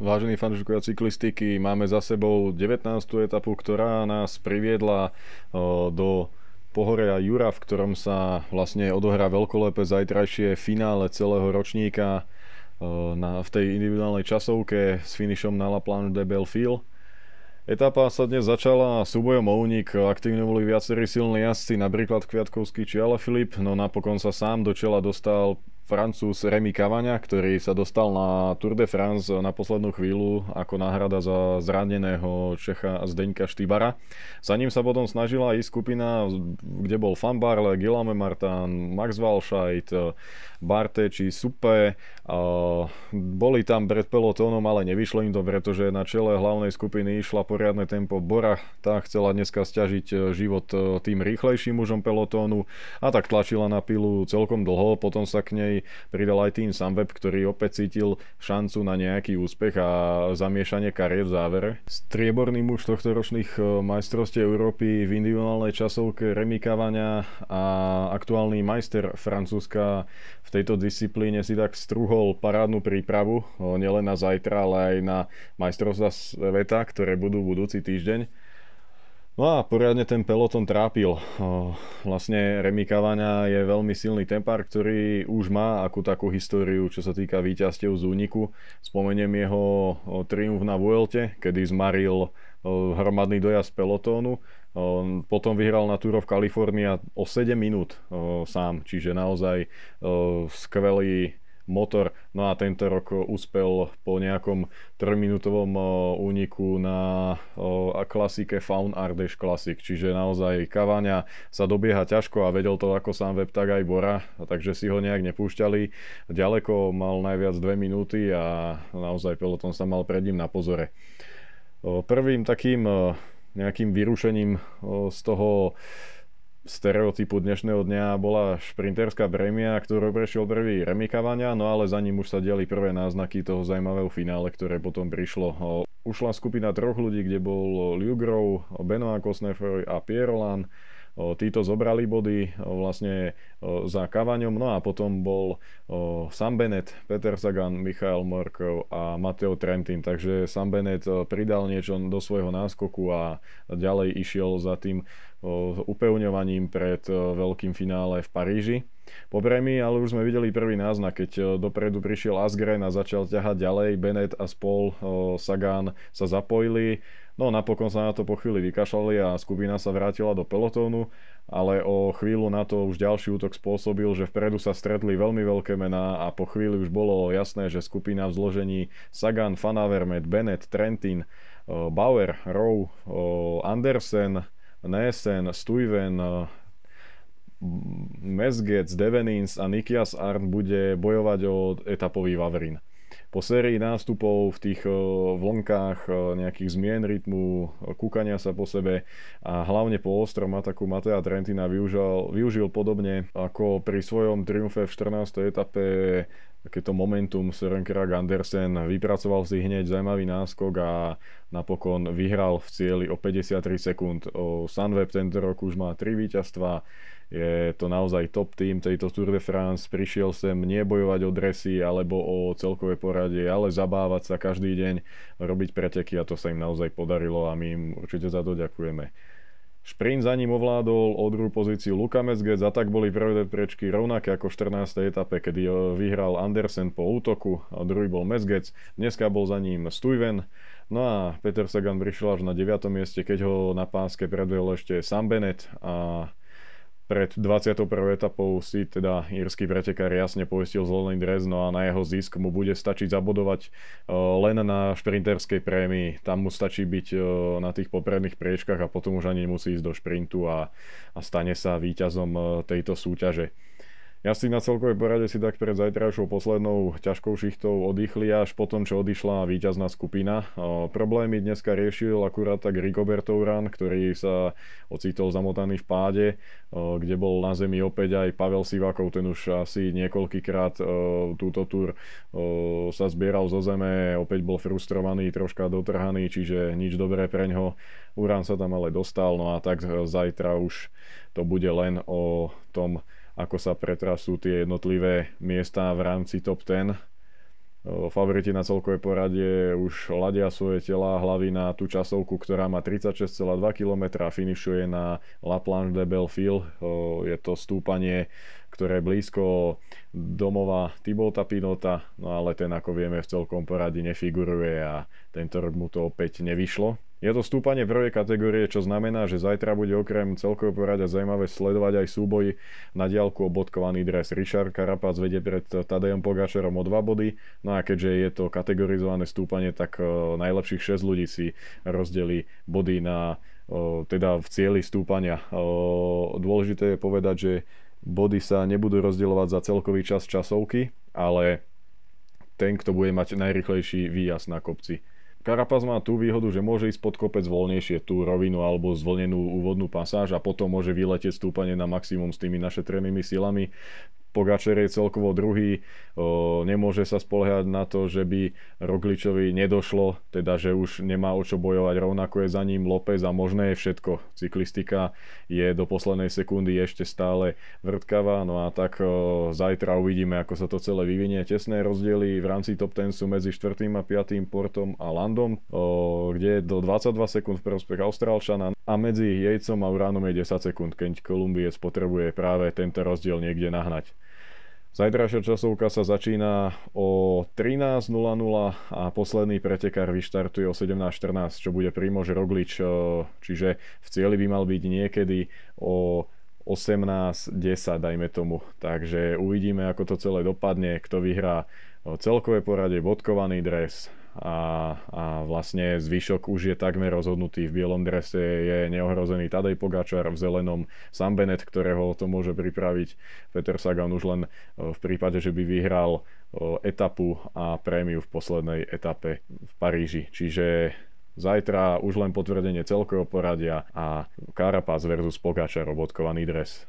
Vážení fanúšikovia cyklistiky, máme za sebou 19. etapu, ktorá nás priviedla do pohoria Jura, v ktorom sa vlastne odohrá veľkolepé zajtrajšie finále celého ročníka na, v tej individuálnej časovke s finišom na La Planche de Belleville. Etapa sa dnes začala súbojom o únik, aktívne boli viacerí silní jazdci, napríklad Kviatkovský či Filip, no napokon sa sám do čela dostal Francúz Remy Cavagna, ktorý sa dostal na Tour de France na poslednú chvíľu ako náhrada za zraneného Čecha Zdeňka Štýbara. Za ním sa potom snažila ísť skupina, kde bol Van Barle, Guillaume Martin, Max Walscheid, Barte či Supe. Boli tam pred pelotónom, ale nevyšlo im to, pretože na čele hlavnej skupiny išla poriadne tempo Bora. Tá chcela dneska stiažiť život tým rýchlejším mužom pelotónu a tak tlačila na pilu celkom dlho. Potom sa k nej pridal aj tým Sunweb, ktorý opäť cítil šancu na nejaký úspech a zamiešanie kariet v závere. Strieborný muž tohto ročných e, majstrovstiev Európy v individuálnej časovke remikávania a aktuálny majster Francúzska v tejto disciplíne si tak struhol parádnu prípravu, nielen na zajtra, ale aj na majstrovstva sveta, ktoré budú budúci týždeň. No a poriadne ten peloton trápil. Vlastne Remy Cavagna je veľmi silný tempár, ktorý už má akú takú históriu, čo sa týka víťazstiev z úniku. Spomeniem jeho triumf na Vuelte, kedy zmaril hromadný dojazd pelotónu. Potom vyhral na Tour of California o 7 minút sám, čiže naozaj skvelý motor. No a tento rok uspel po nejakom 3-minútovom úniku na klasike Faun Ardeš Classic, čiže naozaj Kavania sa dobieha ťažko a vedel to ako sám web, tak aj Bora, takže si ho nejak nepúšťali. Ďaleko mal najviac 2 minúty a naozaj peloton sa mal pred ním na pozore. Prvým takým nejakým vyrušením z toho stereotypu dnešného dňa bola šprinterská prémia, ktorú prešiel prvý remikavania, no ale za ním už sa diali prvé náznaky toho zaujímavého finále, ktoré potom prišlo. Ušla skupina troch ľudí, kde bol Liu Grove, Benoit Cosnefroy a Pierre Roland. Títo zobrali body vlastne za Kavaňom, no a potom bol Sam Bennett, Peter Sagan, Michael Morkov a Mateo Trentin, takže Sam Bennett pridal niečo do svojho náskoku a ďalej išiel za tým upevňovaním pred veľkým finále v Paríži. Po prémii ale už sme videli prvý náznak, keď dopredu prišiel Asgren a začal ťahať ďalej, Bennett a spol Sagan sa zapojili, No napokon sa na to po chvíli vykašľali a skupina sa vrátila do pelotónu, ale o chvíľu na to už ďalší útok spôsobil, že vpredu sa stretli veľmi veľké mená a po chvíli už bolo jasné, že skupina v zložení Sagan, Fanavermet, Bennett, Trentin, Bauer, Rowe, Andersen, Nesen, Stuyven, Mesgec, Devenins a Nikias Arndt bude bojovať o etapový Vavrin po sérii nástupov v tých eh, vlnkách eh, nejakých zmien rytmu, kúkania sa po sebe a hlavne po ostrom ataku Matea Trentina využil, využil podobne ako pri svojom triumfe v 14. etape takéto momentum Søren Krag Andersen vypracoval si hneď zaujímavý náskok a napokon vyhral v cieli o 53 sekúnd. Sunweb tento rok už má 3 víťazstva, je to naozaj top tým tejto Tour de France, prišiel sem nie bojovať o dresy alebo o celkové poradie, ale zabávať sa každý deň, robiť preteky a to sa im naozaj podarilo a my im určite za to ďakujeme. Šprint za ním ovládol o druhú pozíciu Luka Mezgec a tak boli prvé prečky rovnaké ako v 14. etape, kedy e, vyhral Andersen po útoku a druhý bol Mezgec. Dneska bol za ním Stuyven. No a Peter Sagan prišiel až na 9. mieste, keď ho na páske predvel ešte Sam Bennett a pred 21. etapou si teda írsky pretekár jasne poistil zelený dres, no a na jeho zisk mu bude stačiť zabodovať e, len na šprinterskej prémii. Tam mu stačí byť e, na tých popredných priečkách a potom už ani nemusí ísť do šprintu a, a stane sa víťazom e, tejto súťaže. Ja si na celkovej porade si tak pred zajtrajšou poslednou ťažkou šichtou oddychli až potom, čo odišla víťazná skupina. O, problémy dneska riešil akurát tak Rigoberto Uran, ktorý sa ocitol zamotaný v páde, o, kde bol na zemi opäť aj Pavel Sivakov, ten už asi niekoľkýkrát o, túto túr o, sa zbieral zo zeme, opäť bol frustrovaný, troška dotrhaný, čiže nič dobré pre ňo. Uran sa tam ale dostal, no a tak zajtra už to bude len o tom, ako sa pretrasú tie jednotlivé miesta v rámci top 10. Favoriti na celkové poradie už ladia svoje tela hlavy na tú časovku, ktorá má 36,2 km a finišuje na La Planche de Belleville. Je to stúpanie, ktoré je blízko domova Tibota Pinota, no ale ten ako vieme v celkom poradí nefiguruje a tento rok mu to opäť nevyšlo. Je to stúpanie prvej kategórie, čo znamená, že zajtra bude okrem celkového poradia zaujímavé sledovať aj súboj na diálku obodkovaný dres. Richard Karapác vedie pred Tadejom Pogačerom o 2 body, no a keďže je to kategorizované stúpanie, tak uh, najlepších 6 ľudí si rozdelí body na uh, teda v cieli stúpania. Uh, dôležité je povedať, že body sa nebudú rozdielovať za celkový čas časovky, ale ten, kto bude mať najrychlejší výjazd na kopci. Karapaz má tú výhodu, že môže ísť pod kopec voľnejšie tú rovinu alebo zvlnenú úvodnú pasáž a potom môže vyletieť stúpanie na maximum s tými našetrenými silami. Pogačer je celkovo druhý, o, nemôže sa spoliehať na to, že by Rogličovi nedošlo, teda že už nemá o čo bojovať, rovnako je za ním López a možné je všetko. Cyklistika je do poslednej sekundy ešte stále vrtkavá, no a tak o, zajtra uvidíme, ako sa to celé vyvinie. Tesné rozdiely v rámci top 10 sú medzi 4. a 5. Portom a Landom, o, kde je do 22 sekúnd v prospech Austrálčana a medzi Jejcom a Uránom je 10 sekúnd, keď Kolumbiec potrebuje práve tento rozdiel niekde nahnať. Zajtrajšia časovka sa začína o 13.00 a posledný pretekár vyštartuje o 17.14, čo bude Primož Roglič, čiže v cieli by mal byť niekedy o 18.10, dajme tomu. Takže uvidíme, ako to celé dopadne, kto vyhrá celkové poradie, bodkovaný dres, a, a vlastne zvyšok už je takmer rozhodnutý. V bielom drese je neohrozený Tadej Pogačar, v zelenom Sam Bennett, ktorého to môže pripraviť Peter Sagan už len e, v prípade, že by vyhral e, etapu a prémiu v poslednej etape v Paríži. Čiže zajtra už len potvrdenie celkového poradia a Carapaz versus Pogačar obodkovaný dres.